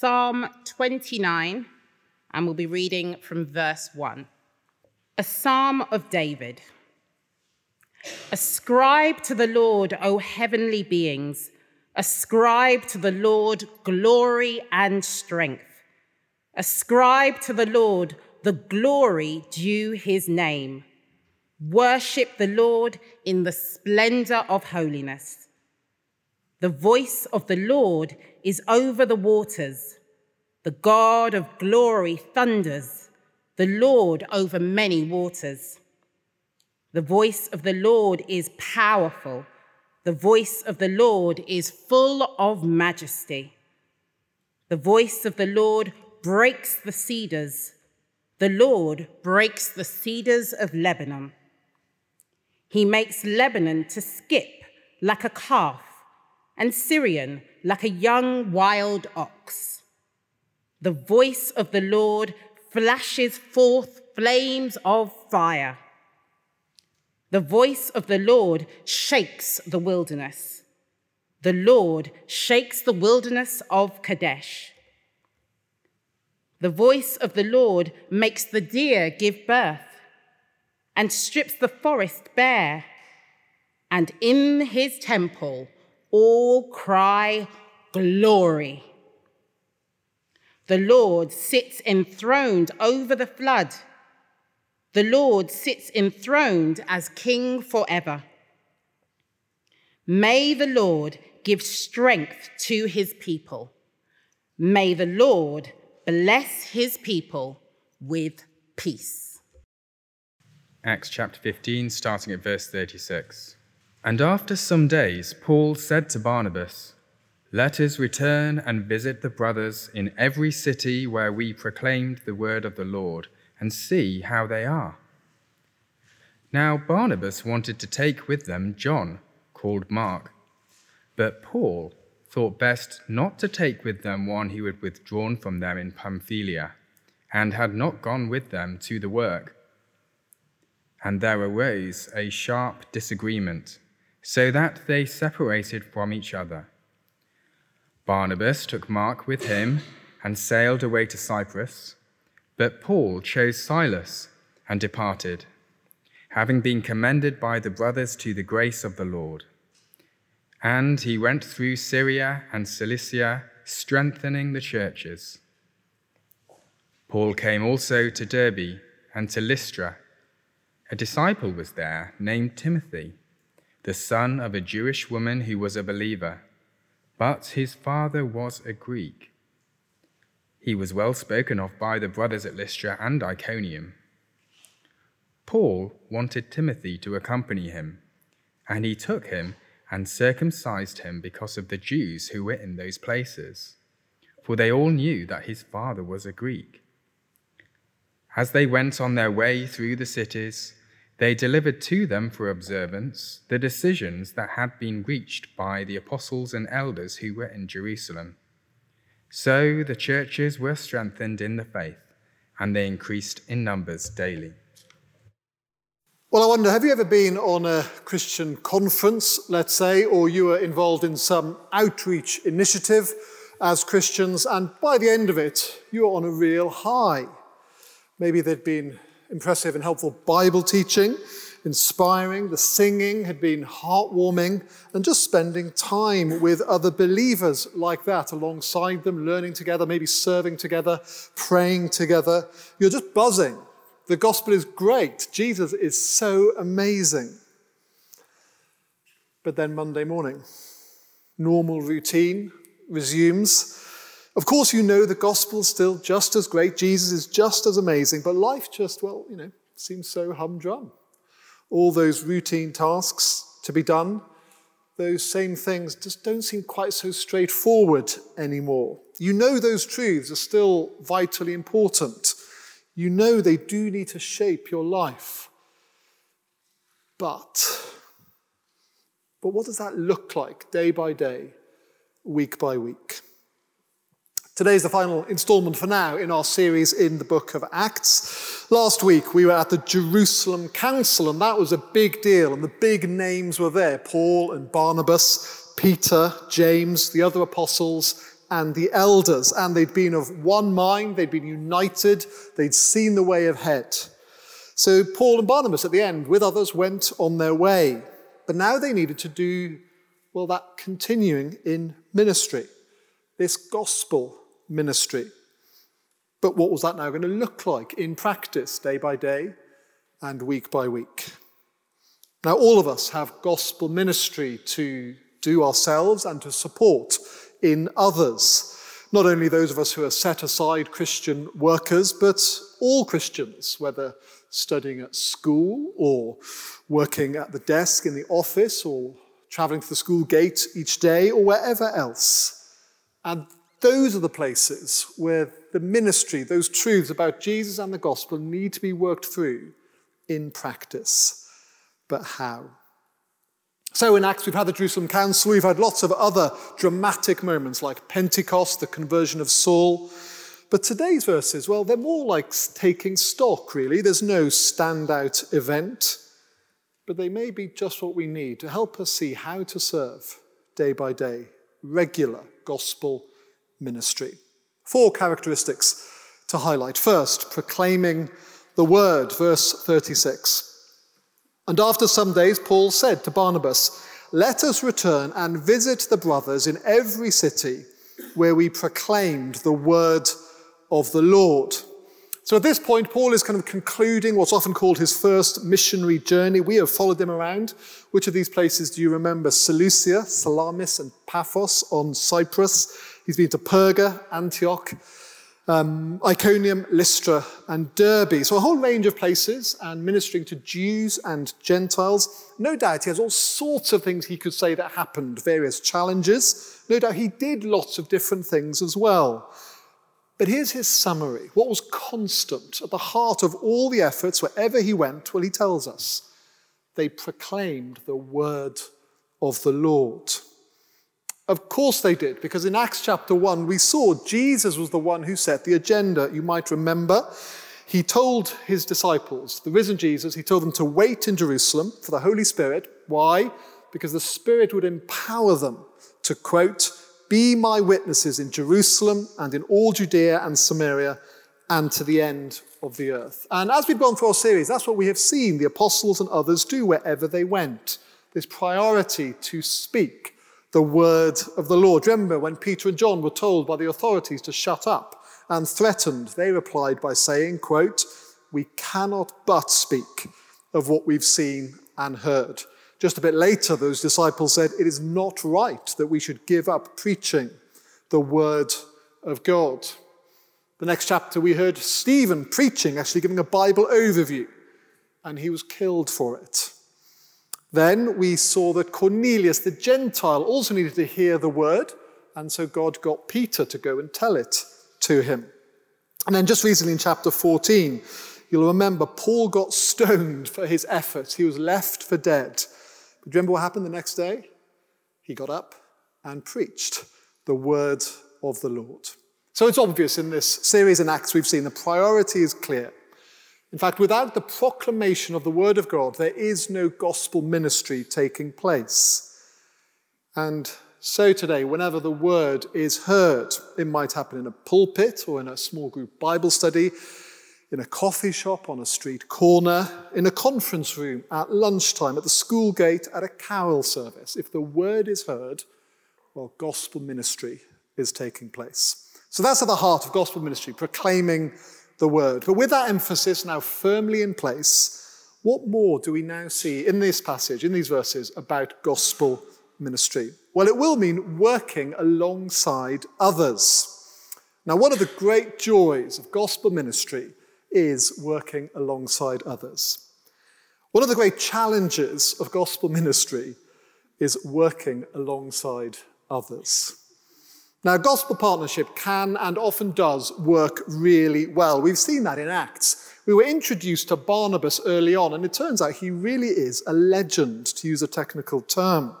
Psalm 29, and we'll be reading from verse 1. A psalm of David. Ascribe to the Lord, O heavenly beings, ascribe to the Lord glory and strength. Ascribe to the Lord the glory due his name. Worship the Lord in the splendor of holiness. The voice of the Lord is over the waters. The God of glory thunders, the Lord over many waters. The voice of the Lord is powerful. The voice of the Lord is full of majesty. The voice of the Lord breaks the cedars. The Lord breaks the cedars of Lebanon. He makes Lebanon to skip like a calf, and Sirion like a young wild ox. The voice of the Lord flashes forth flames of fire. The voice of the Lord shakes the wilderness. The Lord shakes the wilderness of Kadesh. The voice of the Lord makes the deer give birth and strips the forest bare. And in his temple all cry, Glory. The Lord sits enthroned over the flood. The Lord sits enthroned as king forever. May the Lord give strength to his people. May the Lord bless his people with peace. Acts chapter 15, starting at verse 36. And after some days, Paul said to Barnabas, Let us return and visit the brothers in every city where we proclaimed the word of the Lord, and see how they are. Now Barnabas wanted to take with them John, called Mark, but Paul thought best not to take with them one who had withdrawn from them in Pamphylia, and had not gone with them to the work. And there arose a sharp disagreement so that they separated from each other. Barnabas took Mark with him and sailed away to Cyprus, but Paul chose Silas and departed, having been commended by the brothers to the grace of the Lord. And he went through Syria and Cilicia, strengthening the churches. Paul came also to Derbe and to Lystra. A disciple was there named Timothy the son of a Jewish woman who was a believer, but his father was a Greek. He was well spoken of by the brothers at Lystra and Iconium. Paul wanted Timothy to accompany him, and he took him and circumcised him because of the Jews who were in those places, for they all knew that his father was a Greek. As they went on their way through the cities, they delivered to them for observance the decisions that had been reached by the apostles and elders who were in Jerusalem. So the churches were strengthened in the faith, and they increased in numbers daily. Well, I wonder, have you ever been on a Christian conference, let's say, or you were involved in some outreach initiative as Christians, and by the end of it, you were on a real high? Maybe there'd been impressive and helpful Bible teaching, inspiring, the singing had been heartwarming, and just spending time with other believers like that alongside them, learning together, maybe serving together, praying together. You're just buzzing. The gospel is great. Jesus is so amazing. But then Monday morning, normal routine resumes. Of course, you know the gospel's still just as great, Jesus is just as amazing, but life just, well, you know, seems so humdrum. All those routine tasks to be done, those same things just don't seem quite so straightforward anymore. You know those truths are still vitally important. You know they do need to shape your life. But, but what does that look like day by day, week by week? Today is the final installment for now in our series in the book of Acts. Last week we were at the Jerusalem Council, and that was a big deal, and the big names were there Paul and Barnabas, Peter, James, the other apostles, and the elders, and they'd been of one mind, they'd been united, they'd seen the way ahead. So Paul and Barnabas at the end, with others, went on their way. But now they needed to do, well, that continuing in ministry, this gospel ministry. But what was that now going to look like in practice, day by day and week by week? Now, all of us have gospel ministry to do ourselves and to support in others. Not only those of us who are set aside Christian workers, but all Christians, whether studying at school or working at the desk in the office or traveling to the school gate each day or wherever else. And those are the places where the ministry, those truths about Jesus and the gospel need to be worked through in practice. But how? So in Acts, we've had the Jerusalem Council, we've had lots of other dramatic moments like Pentecost, the conversion of Saul. But today's verses, well, they're more like taking stock, really. There's no standout event, but they may be just what we need to help us see how to serve day by day, regular gospel ministry. Four characteristics to highlight. First, proclaiming the word, verse 36. And after some days, Paul said to Barnabas, Let us return and visit the brothers in every city where we proclaimed the word of the Lord. So at this point, Paul is kind of concluding what's often called his first missionary journey. We have followed him around. Which of these places do you remember? Seleucia, Salamis, and Paphos on Cyprus. He's been to Perga, Antioch um, Iconium, Lystra, and Derbe. So a whole range of places and ministering to Jews and Gentiles. No doubt he has all sorts of things he could say that happened, various challenges. No doubt he did lots of different things as well. But here's his summary. What was constant at the heart of all the efforts wherever he went? Well, he tells us they proclaimed the word of the Lord. Of course they did, because in Acts chapter 1, we saw Jesus was the one who set the agenda. You might remember. He told his disciples, the risen Jesus, he told them to wait in Jerusalem for the Holy Spirit. Why? Because the Spirit would empower them to, quote, be my witnesses in Jerusalem and in all Judea and Samaria and to the end of the earth. And as we've gone through our series, that's what we have seen the apostles and others do wherever they went. This priority to speak the word of the Lord. Remember when Peter and John were told by the authorities to shut up and threatened, they replied by saying, quote, we cannot but speak of what we've seen and heard. Just a bit later, those disciples said, It is not right that we should give up preaching the word of God. The next chapter, we heard Stephen preaching, actually giving a Bible overview, and he was killed for it. Then we saw that Cornelius, the Gentile, also needed to hear the word, and so God got Peter to go and tell it to him. And then just recently in chapter 14, you'll remember Paul got stoned for his efforts. He was left for dead. But do you remember what happened the next day? He got up and preached the word of the Lord. So it's obvious in this series in Acts we've seen the priority is clear. In fact, without the proclamation of the Word of God, there is no gospel ministry taking place. And so today, whenever the Word is heard, it might happen in a pulpit or in a small group Bible study, in a coffee shop, on a street corner, in a conference room, at lunchtime, at the school gate, at a carol service. If the Word is heard, well, gospel ministry is taking place. So that's at the heart of gospel ministry, proclaiming the word. But with that emphasis now firmly in place, what more do we now see in this passage, in these verses, about gospel ministry? Well, it will mean working alongside others. Now, one of the great joys of gospel ministry is working alongside others. One of the great challenges of gospel ministry is working alongside others. Now, gospel partnership can and often does work really well. We've seen that in Acts. We were introduced to Barnabas early on, and it turns out he really is a legend, to use a technical term.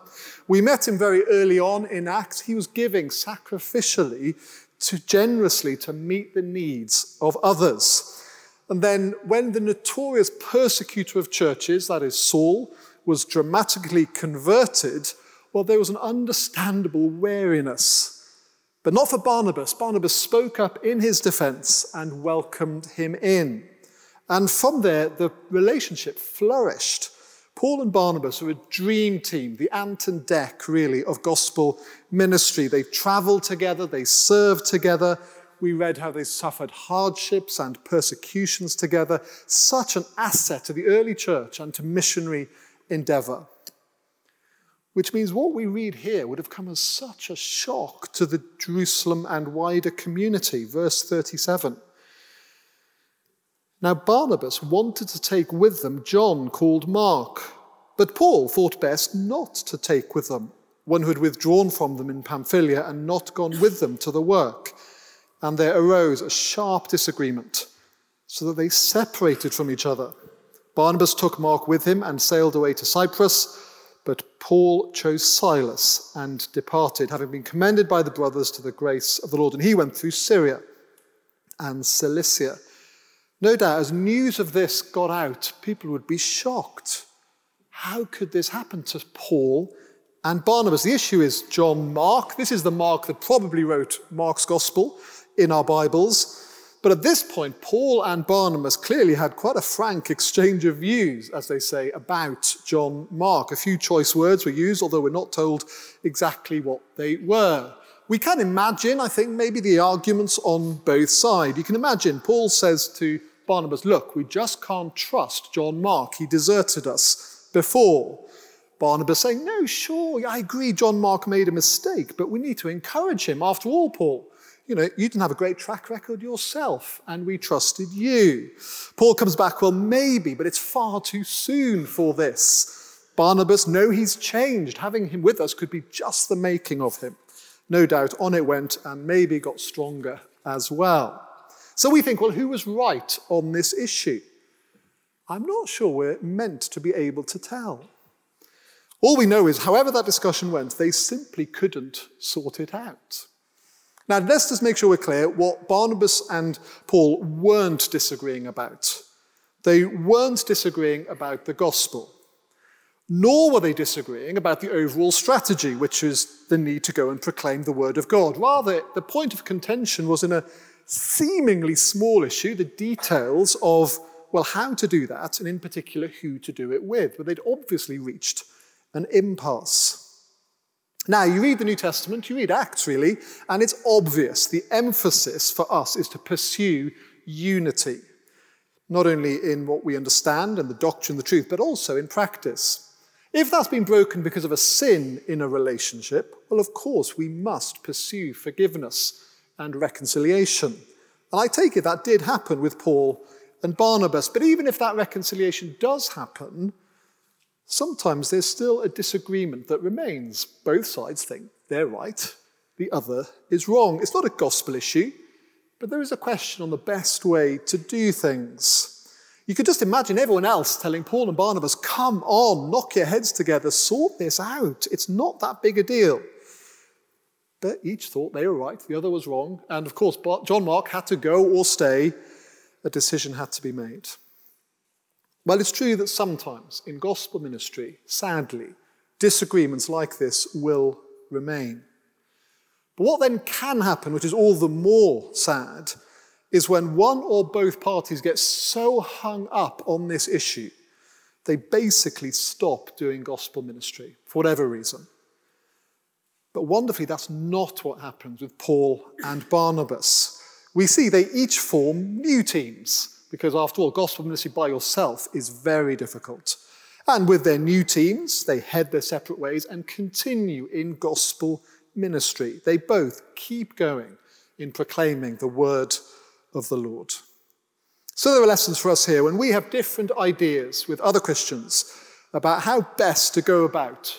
We met him very early on in Acts. He was giving sacrificially, to generously to meet the needs of others. And then, when the notorious persecutor of churches, that is Saul, was dramatically converted, well, there was an understandable wariness But not for Barnabas. Barnabas spoke up in his defense and welcomed him in. And from there, the relationship flourished. Paul and Barnabas are a dream team, the Ant and Dec, really, of gospel ministry. They traveled together, they served together. We read how they suffered hardships and persecutions together. Such an asset to the early church and to missionary endeavor. Which means what we read here would have come as such a shock to the Jerusalem and wider community. Verse 37. Now, Barnabas wanted to take with them John called Mark, but Paul thought best not to take with them one who had withdrawn from them in Pamphylia and not gone with them to the work. And there arose a sharp disagreement, so that they separated from each other. Barnabas took Mark with him and sailed away to Cyprus, but Paul chose Silas and departed, having been commended by the brothers to the grace of the Lord. And he went through Syria and Cilicia. No doubt, as news of this got out, people would be shocked. How could this happen to Paul and Barnabas? The issue is John Mark. This is the Mark that probably wrote Mark's gospel in our Bibles. But at this point, Paul and Barnabas clearly had quite a frank exchange of views, as they say, about John Mark. A few choice words were used, although we're not told exactly what they were. We can imagine, I think, maybe the arguments on both sides. You can imagine Paul says to Barnabas, Look, we just can't trust John Mark. He deserted us before. Barnabas saying, No, sure, I agree, John Mark made a mistake, but we need to encourage him. After all, Paul, you know, you didn't have a great track record yourself, and we trusted you. Paul comes back, well, maybe, but it's far too soon for this. Barnabas, no, he's changed. Having him with us could be just the making of him. No doubt on it went and maybe got stronger as well. So we think, well, who was right on this issue? I'm not sure we're meant to be able to tell. All we know is, however that discussion went, they simply couldn't sort it out. Now, let's just make sure we're clear what Barnabas and Paul weren't disagreeing about. They weren't disagreeing about the gospel, nor were they disagreeing about the overall strategy, which is the need to go and proclaim the word of God. Rather, the point of contention was in a seemingly small issue, the details of, well, how to do that, and in particular, who to do it with. But they'd obviously reached an impasse. Now, you read the New Testament, you read Acts really, and it's obvious the emphasis for us is to pursue unity, not only in what we understand and the doctrine, the truth, but also in practice. If that's been broken because of a sin in a relationship, well, of course, we must pursue forgiveness and reconciliation. And I take it that did happen with Paul and Barnabas. But even if that reconciliation does happen, sometimes there's still a disagreement that remains. Both sides think they're right, the other is wrong. It's not a gospel issue, but there is a question on the best way to do things. You could just imagine everyone else telling Paul and Barnabas, come on, knock your heads together, sort this out. It's not that big a deal. But each thought they were right, the other was wrong. And of course, John Mark had to go or stay. A decision had to be made. Well, it's true that sometimes in gospel ministry, sadly, disagreements like this will remain. But what then can happen, which is all the more sad, is when one or both parties get so hung up on this issue, they basically stop doing gospel ministry for whatever reason. But wonderfully, that's not what happens with Paul and Barnabas. We see they each form new teams because after all, gospel ministry by yourself is very difficult. And with their new teams, they head their separate ways and continue in gospel ministry. They both keep going in proclaiming the word of the Lord. So there are lessons for us here when we have different ideas with other Christians about how best to go about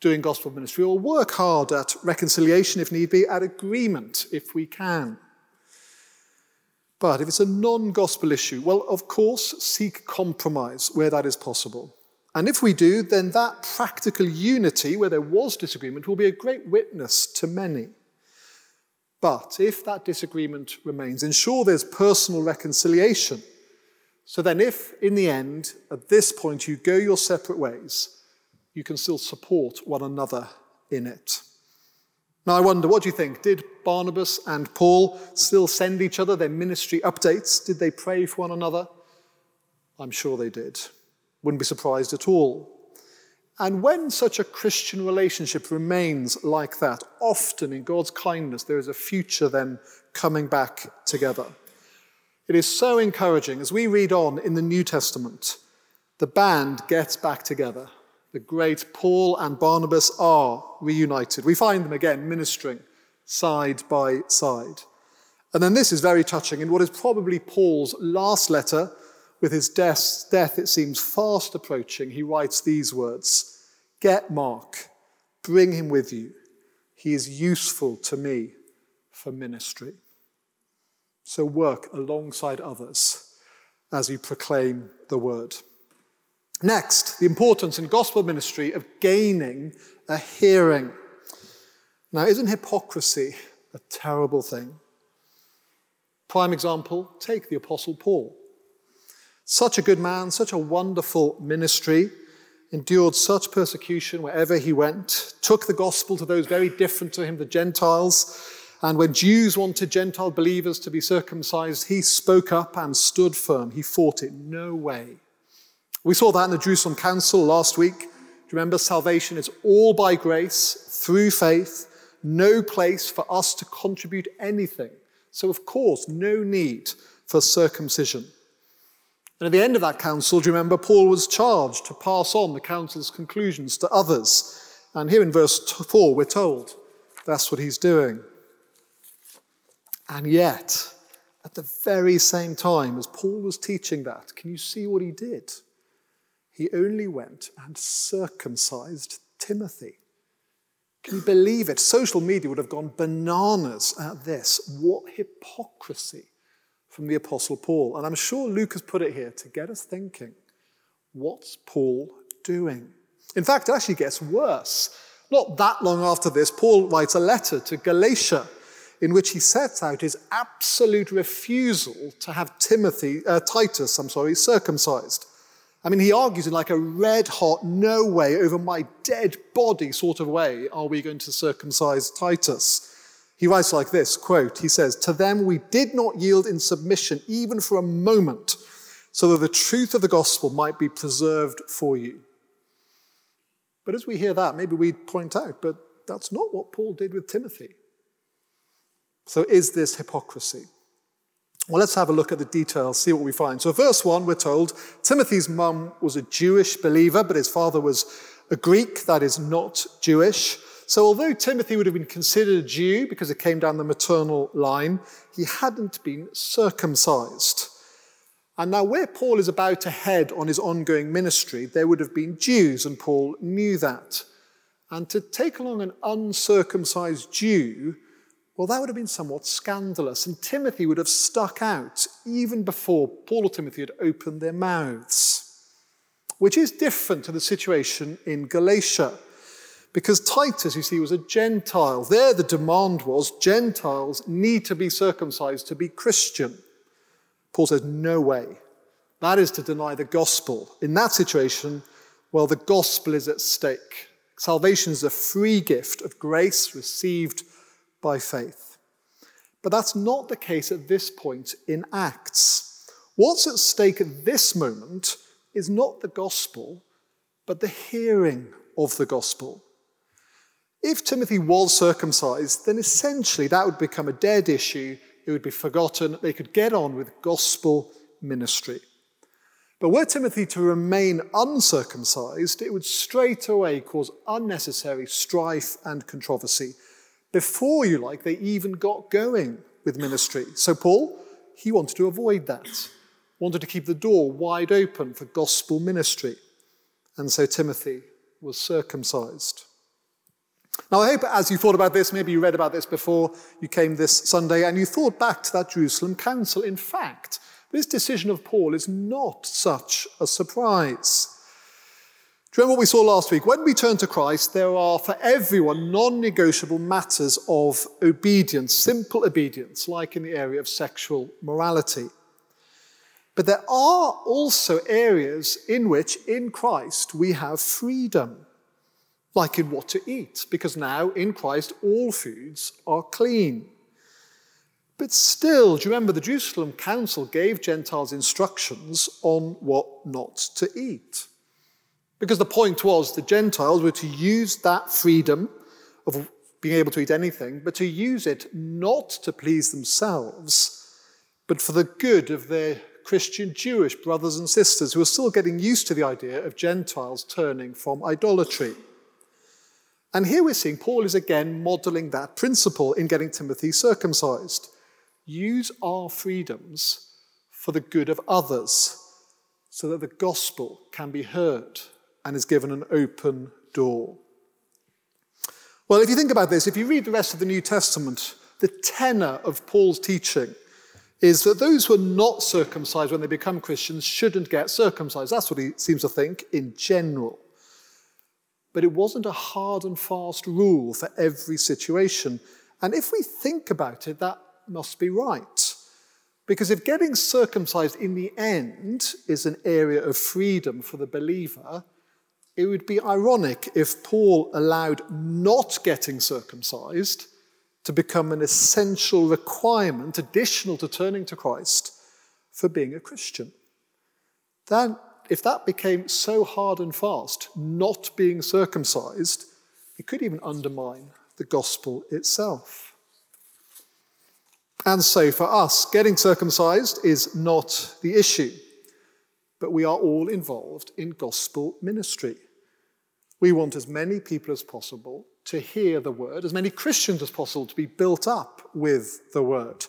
doing gospel ministry or work hard at reconciliation if need be, at agreement if we can. But if it's a non gospel issue, well, of course, seek compromise where that is possible. And if we do, then that practical unity, where there was disagreement, will be a great witness to many. But if that disagreement remains, ensure there's personal reconciliation. So then, if in the end, at this point, you go your separate ways, you can still support one another in it. Now, I wonder, what do you think? Did Barnabas and Paul still send each other their ministry updates? Did they pray for one another? I'm sure they did. Wouldn't be surprised at all. And when such a Christian relationship remains like that, often in God's kindness, there is a future then coming back together. It is so encouraging as we read on in the New Testament, the band gets back together the great Paul and Barnabas are reunited. We find them again ministering side by side. And then this is very touching in what is probably Paul's last letter. With his death, death, it seems fast approaching. He writes these words Get Mark, bring him with you. He is useful to me for ministry. So work alongside others as you proclaim the word. Next, the importance in gospel ministry of gaining a hearing. Now, isn't hypocrisy a terrible thing? Prime example take the Apostle Paul. Such a good man, such a wonderful ministry, endured such persecution wherever he went, took the gospel to those very different to him, the Gentiles. And when Jews wanted Gentile believers to be circumcised, he spoke up and stood firm. He fought it no way. We saw that in the Jerusalem Council last week. Do you remember? Salvation is all by grace, through faith, no place for us to contribute anything. So, of course, no need for circumcision. And at the end of that council, do you remember, Paul was charged to pass on the council's conclusions to others. And here in verse 4, we're told that's what he's doing. And yet, at the very same time as Paul was teaching that, can you see what he did? He only went and circumcised Timothy. Can you believe it? Social media would have gone bananas at this. What hypocrisy from the Apostle Paul. And I'm sure Luke has put it here to get us thinking what's Paul doing? In fact, it actually gets worse. Not that long after this, Paul writes a letter to Galatia in which he sets out his absolute refusal to have Timothy, uh, Titus, I'm sorry, circumcised. I mean, he argues in like a red hot, no way over my dead body sort of way are we going to circumcise Titus. He writes like this quote, he says, To them we did not yield in submission even for a moment, so that the truth of the gospel might be preserved for you. But as we hear that, maybe we point out, but that's not what Paul did with Timothy. So is this hypocrisy? Well, let's have a look at the details, see what we find. So, verse 1, we're told Timothy's mum was a Jewish believer, but his father was a Greek, that is not Jewish. So, although Timothy would have been considered a Jew because it came down the maternal line, he hadn't been circumcised. And now, where Paul is about to head on his ongoing ministry, there would have been Jews, and Paul knew that. And to take along an uncircumcised Jew well, that would have been somewhat scandalous, and Timothy would have stuck out even before Paul or Timothy had opened their mouths, which is different to the situation in Galatia. Because Titus, you see, was a Gentile. There, the demand was Gentiles need to be circumcised to be Christian. Paul says, no way. That is to deny the gospel. In that situation, well, the gospel is at stake. Salvation is a free gift of grace received by faith. But that's not the case at this point in Acts. What's at stake at this moment is not the gospel, but the hearing of the gospel. If Timothy was circumcised, then essentially that would become a dead issue. It would be forgotten. They could get on with gospel ministry. But were Timothy to remain uncircumcised, it would straight away cause unnecessary strife and controversy before, you like, they even got going with ministry. So, Paul, he wanted to avoid that, wanted to keep the door wide open for gospel ministry. And so Timothy was circumcised. Now, I hope as you thought about this, maybe you read about this before you came this Sunday, and you thought back to that Jerusalem council. In fact, this decision of Paul is not such a surprise. Do you remember what we saw last week? When we turn to Christ, there are for everyone non negotiable matters of obedience, simple obedience, like in the area of sexual morality. But there are also areas in which, in Christ, we have freedom. like in what to eat, because now in Christ all foods are clean. But still, do you remember the Jerusalem Council gave Gentiles instructions on what not to eat? Because the point was the Gentiles were to use that freedom of being able to eat anything, but to use it not to please themselves, but for the good of their Christian Jewish brothers and sisters who are still getting used to the idea of Gentiles turning from idolatry. And here we're seeing Paul is again modeling that principle in getting Timothy circumcised. Use our freedoms for the good of others so that the gospel can be heard and is given an open door. Well, if you think about this, if you read the rest of the New Testament, the tenor of Paul's teaching is that those who are not circumcised when they become Christians shouldn't get circumcised. That's what he seems to think in general. But it wasn't a hard and fast rule for every situation. And if we think about it, that must be right. Because if getting circumcised in the end is an area of freedom for the believer, it would be ironic if Paul allowed not getting circumcised to become an essential requirement, additional to turning to Christ, for being a Christian. Then, if that became so hard and fast, not being circumcised, it could even undermine the gospel itself. And so, for us, getting circumcised is not the issue, but we are all involved in gospel ministry. We want as many people as possible to hear the word, as many Christians as possible to be built up with the word.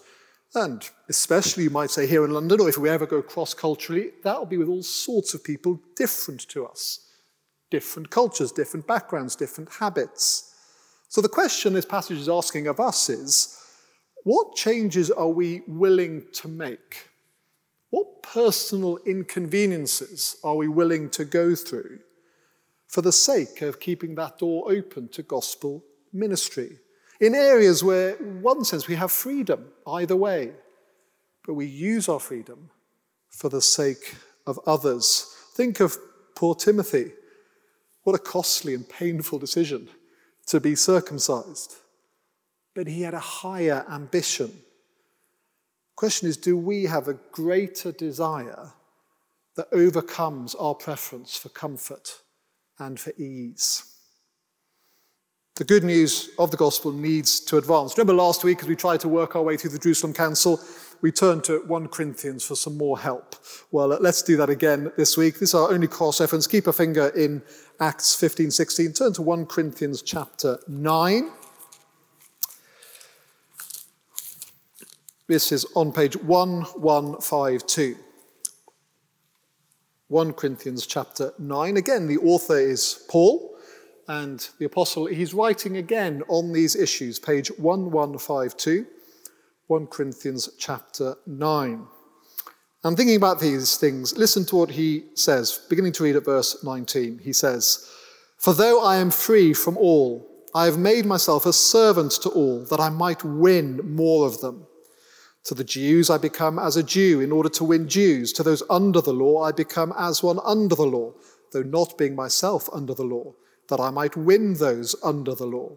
And especially, you might say, here in London, or if we ever go cross culturally, that will be with all sorts of people different to us different cultures, different backgrounds, different habits. So, the question this passage is asking of us is what changes are we willing to make? What personal inconveniences are we willing to go through for the sake of keeping that door open to gospel ministry. In areas where, one sense, we have freedom either way, but we use our freedom for the sake of others. Think of poor Timothy. What a costly and painful decision to be circumcised. But he had a higher ambition. Question is do we have a greater desire that overcomes our preference for comfort? And for ease. The good news of the gospel needs to advance. Remember last week, as we tried to work our way through the Jerusalem Council, we turned to 1 Corinthians for some more help. Well, let's do that again this week. This is our only cross reference. Keep a finger in Acts 15 16. Turn to 1 Corinthians chapter 9. This is on page 1152. 1 Corinthians chapter 9. Again, the author is Paul, and the apostle, he's writing again on these issues, page 1152, 1 Corinthians chapter 9. And thinking about these things, listen to what he says, beginning to read at verse 19. He says, For though I am free from all, I have made myself a servant to all, that I might win more of them. To the Jews, I become as a Jew in order to win Jews. To those under the law, I become as one under the law, though not being myself under the law, that I might win those under the law.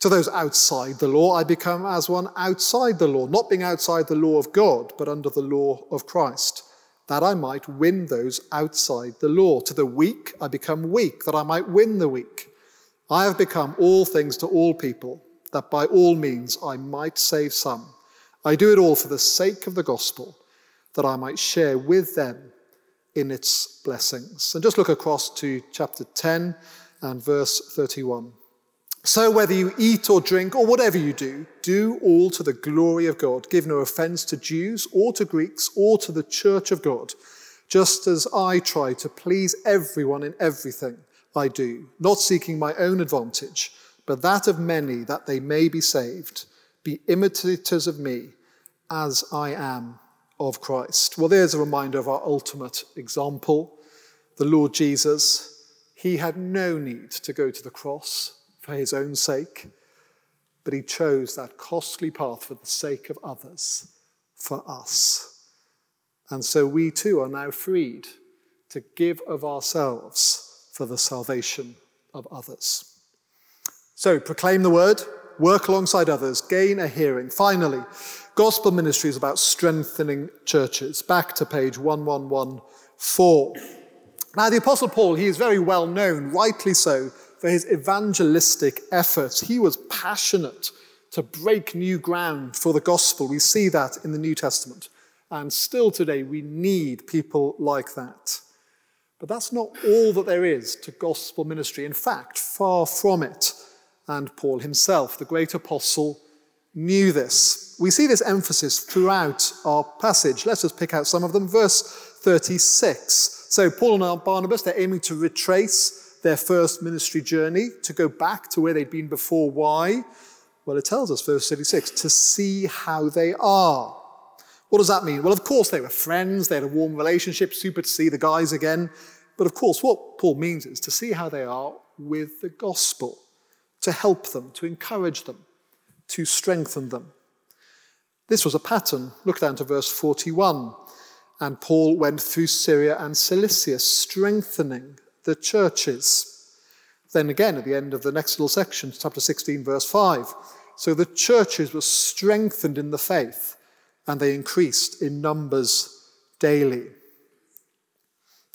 To those outside the law, I become as one outside the law, not being outside the law of God, but under the law of Christ, that I might win those outside the law. To the weak, I become weak, that I might win the weak. I have become all things to all people, that by all means I might save some. I do it all for the sake of the gospel, that I might share with them in its blessings. And just look across to chapter 10 and verse 31. So, whether you eat or drink or whatever you do, do all to the glory of God. Give no offense to Jews or to Greeks or to the church of God, just as I try to please everyone in everything I do, not seeking my own advantage, but that of many, that they may be saved. Be imitators of me as I am of Christ. Well, there's a reminder of our ultimate example. The Lord Jesus, he had no need to go to the cross for his own sake, but he chose that costly path for the sake of others, for us. And so we too are now freed to give of ourselves for the salvation of others. So proclaim the word, work alongside others, gain a hearing. Finally, gospel ministry is about strengthening churches. Back to page 1114. Now, the Apostle Paul, he is very well known, rightly so, for his evangelistic efforts. He was passionate to break new ground for the gospel. We see that in the New Testament. And still today, we need people like that. But that's not all that there is to gospel ministry. In fact, far from it. And Paul himself, the great apostle, knew this. We see this emphasis throughout our passage. Let's just pick out some of them. Verse 36. So, Paul and Barnabas, they're aiming to retrace their first ministry journey, to go back to where they'd been before. Why? Well, it tells us, verse 36, to see how they are. What does that mean? Well, of course, they were friends, they had a warm relationship, super to see the guys again. But of course, what Paul means is to see how they are with the gospel, to help them, to encourage them, to strengthen them. This was a pattern. Look down to verse 41. And Paul went through Syria and Cilicia, strengthening the churches. Then again, at the end of the next little section, chapter 16, verse 5. So the churches were strengthened in the faith, and they increased in numbers daily.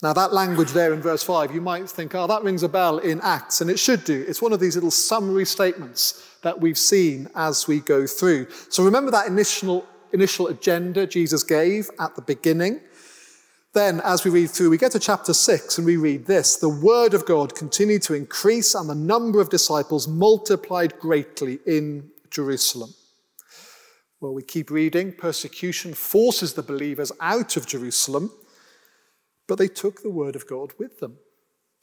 Now, that language there in verse 5, you might think, oh, that rings a bell in Acts, and it should do. It's one of these little summary statements that we've seen as we go through. So remember that initial, initial agenda Jesus gave at the beginning. Then, as we read through, we get to chapter 6 and we read this The word of God continued to increase, and the number of disciples multiplied greatly in Jerusalem. Well, we keep reading. Persecution forces the believers out of Jerusalem, but they took the word of God with them.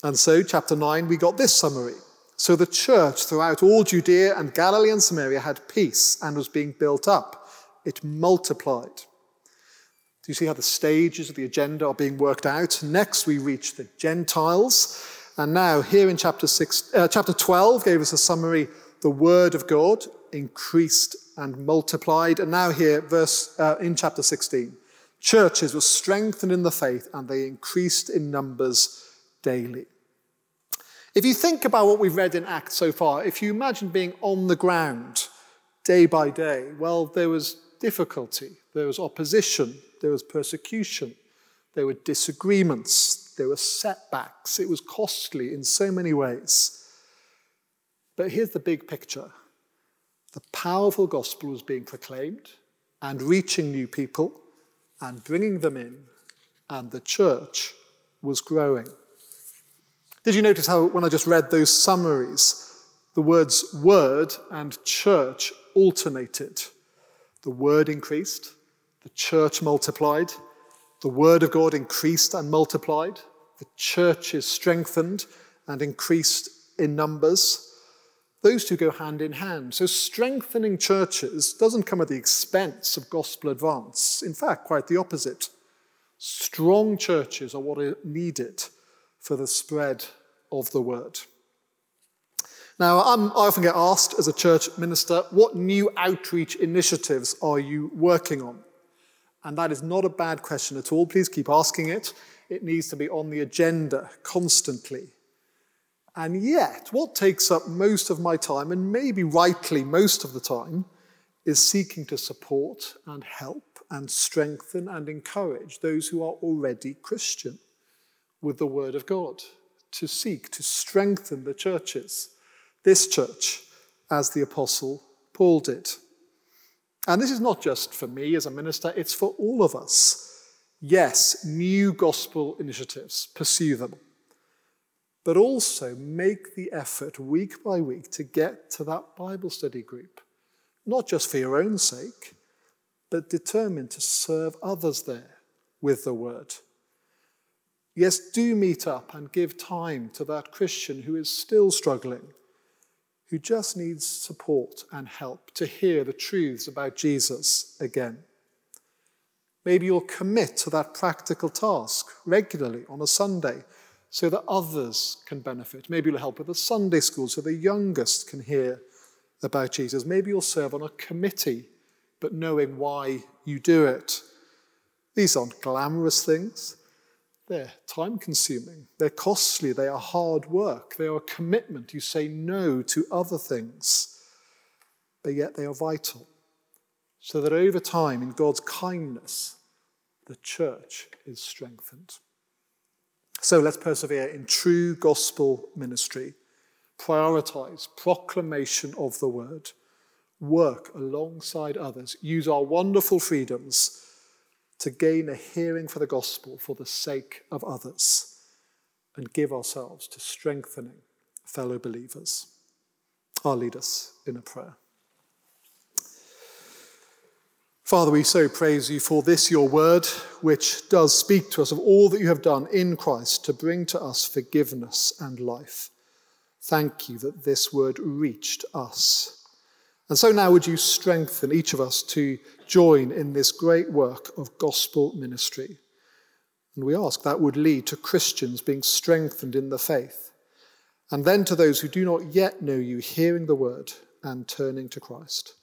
And so, chapter 9, we got this summary. So the church throughout all Judea and Galilee and Samaria had peace and was being built up. It multiplied. Do you see how the stages of the agenda are being worked out? Next, we reach the Gentiles. And now, here in chapter, six, uh, chapter 12, gave us a summary the word of God increased and multiplied. And now, here, verse uh, in chapter 16, churches were strengthened in the faith and they increased in numbers daily. If you think about what we've read in Acts so far, if you imagine being on the ground day by day, well, there was difficulty, there was opposition, there was persecution, there were disagreements, there were setbacks. It was costly in so many ways. But here's the big picture the powerful gospel was being proclaimed and reaching new people and bringing them in, and the church was growing. Did you notice how, when I just read those summaries, the words word and church alternated? The word increased, the church multiplied, the word of God increased and multiplied, the church is strengthened and increased in numbers. Those two go hand in hand. So, strengthening churches doesn't come at the expense of gospel advance. In fact, quite the opposite. Strong churches are what are needed for the spread of the word. Now, I'm, i often get asked as a church minister, what new outreach initiatives are you working on? And that is not a bad question at all. Please keep asking it. It needs to be on the agenda constantly. And yet, what takes up most of my time, and maybe rightly most of the time, is seeking to support and help and strengthen and encourage those who are already Christian with the Word of God, to seek to strengthen the churches, this church, as the Apostle Paul did. And this is not just for me as a minister, it's for all of us. Yes, new gospel initiatives, pursue them but also make the effort week by week to get to that Bible study group, not just for your own sake, but determined to serve others there with the word. Yes, do meet up and give time to that Christian who is still struggling, who just needs support and help to hear the truths about Jesus again. Maybe you'll commit to that practical task regularly on a Sunday so that others can benefit. Maybe you'll help with a Sunday school so the youngest can hear about Jesus. Maybe you'll serve on a committee, but knowing why you do it. These aren't glamorous things. They're time consuming, they're costly, they are hard work, they are a commitment. You say no to other things, but yet they are vital. So that over time, in God's kindness, the church is strengthened. So let's persevere in true gospel ministry, prioritize proclamation of the word, work alongside others, use our wonderful freedoms to gain a hearing for the gospel for the sake of others, and give ourselves to strengthening fellow believers. I'll lead us in a prayer. Father, we so praise you for this, your word, which does speak to us of all that you have done in Christ to bring to us forgiveness and life. Thank you that this word reached us. And so now would you strengthen each of us to join in this great work of gospel ministry. And we ask that would lead to Christians being strengthened in the faith, and then to those who do not yet know you hearing the word and turning to Christ.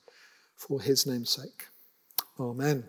For his name's sake. Amen.